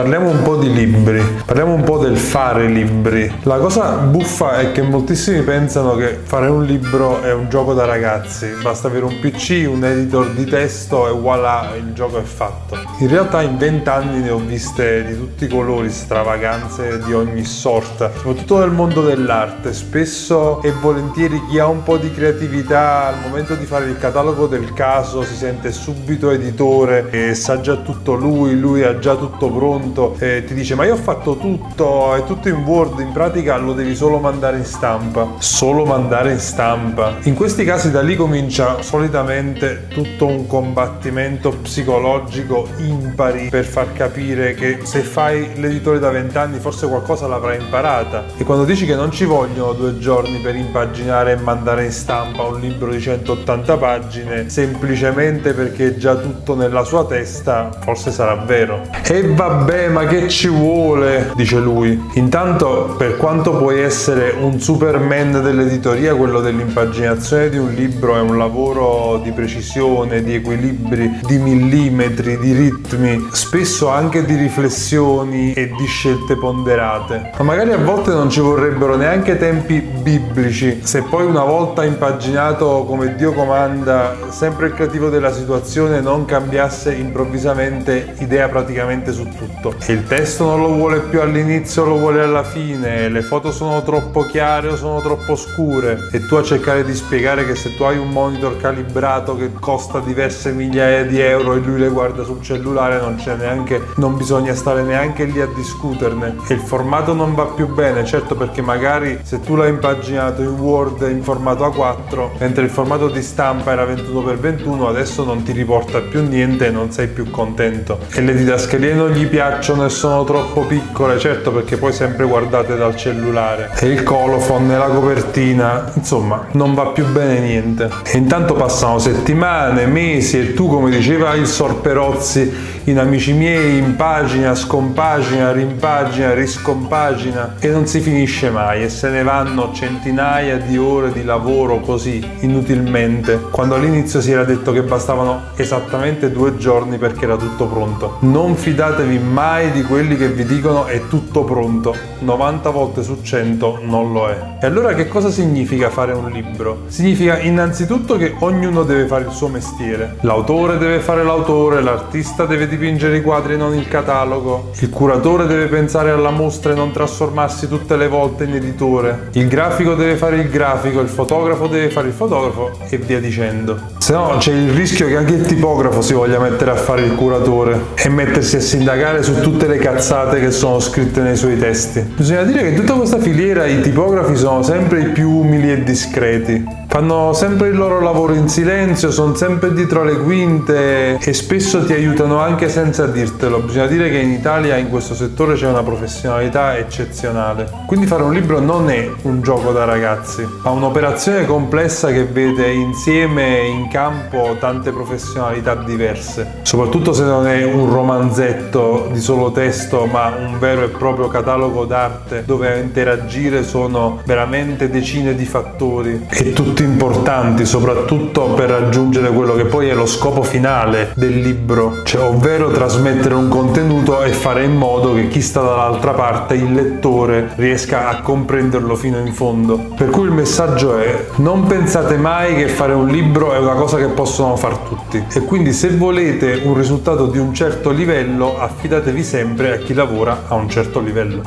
Parliamo un po' di libri, parliamo un po' del fare libri. La cosa buffa è che moltissimi pensano che fare un libro è un gioco da ragazzi, basta avere un PC, un editor di testo e voilà, il gioco è fatto. In realtà in vent'anni ne ho viste di tutti i colori, stravaganze di ogni sorta, soprattutto nel mondo dell'arte. Spesso e volentieri chi ha un po' di creatività al momento di fare il catalogo del caso si sente subito editore e sa già tutto lui, lui ha già tutto pronto e ti dice ma io ho fatto tutto, è tutto in Word, in pratica lo devi solo mandare in stampa. Solo mandare in stampa. In questi casi da lì comincia solitamente tutto un combattimento psicologico impari per far capire che se fai l'editore da vent'anni forse qualcosa l'avrai imparata. E quando dici che non ci vogliono due giorni per impaginare e mandare in stampa un libro di 180 pagine semplicemente perché è già tutto nella sua testa, forse sarà vero. E vabbè, ma che ci vuole? dice lui. Intanto, per quanto puoi essere un superman dell'editoria, quello dell'impaginazione di un libro è un lavoro di precisione, di equilibri, di millimetri, di ritmi, spesso anche di riflessioni e di scelte ponderate. Ma magari a volte non ci vorrebbero neanche tempi biblici. Se poi una volta impaginato come Dio comanda, sempre il creativo della situazione non cambiasse improvvisamente idea praticamente su tutto. E il testo non lo vuole più all'inizio, lo vuole alla fine, le foto sono troppo chiare o sono troppo scure. E tu a cercare di spiegare che se tu hai un monitor calibrato che costa diverse migliaia di euro e lui le guarda sul cellulare non c'è neanche non bisogna stare neanche lì a discuterne. E il formato non va più bene certo perché magari se tu l'hai impaginato in Word in formato A4 mentre il formato di stampa era 21x21 adesso non ti riporta più niente e non sei più contento. E le didascalie non gli piacciono e sono troppo piccole certo perché poi sempre guardate dal cellulare. E il colophon e la copertina insomma non va più bene niente. E intanto passano settimane mesi e tu come diceva il Sorperozzi in Amici miei impagina, scompagina, rimpagina, riscompagina e non si finisce mai e se ne vanno centinaia di ore di lavoro così inutilmente quando all'inizio si era detto che bastavano esattamente due giorni perché era tutto pronto. Non fidatevi mai di quelli che vi dicono è tutto pronto, 90 volte su 100 non lo è. E allora che cosa significa fare un libro? Significa innanzitutto che ognuno deve fare il suo mestiere, l'autore deve fare l'autore, l'artista deve dipingere i quadri e non il catalogo. Il curatore deve pensare alla mostra e non trasformarsi tutte le volte in editore. Il grafico deve fare il grafico, il fotografo deve fare il fotografo e via dicendo. Se no c'è il rischio che anche il tipografo si voglia mettere a fare il curatore e mettersi a sindacare su tutte le cazzate che sono scritte nei suoi testi. Bisogna dire che in tutta questa filiera i tipografi sono sempre i più umili e discreti. Fanno sempre il loro lavoro in silenzio, sono sempre dietro le quinte e spesso ti aiutano anche senza dirtelo. Bisogna dire che in Italia in questo settore c'è una professionalità eccezionale. Quindi fare un libro non è un gioco da ragazzi, ma un'operazione complessa che vede insieme in campo tante professionalità diverse. Soprattutto se non è un romanzetto di solo testo, ma un vero e proprio catalogo d'arte dove a interagire sono veramente decine di fattori e tutti tutti importanti, soprattutto per raggiungere quello che poi è lo scopo finale del libro, cioè ovvero trasmettere un contenuto e fare in modo che chi sta dall'altra parte, il lettore, riesca a comprenderlo fino in fondo. Per cui il messaggio è non pensate mai che fare un libro è una cosa che possono far tutti e quindi se volete un risultato di un certo livello affidatevi sempre a chi lavora a un certo livello.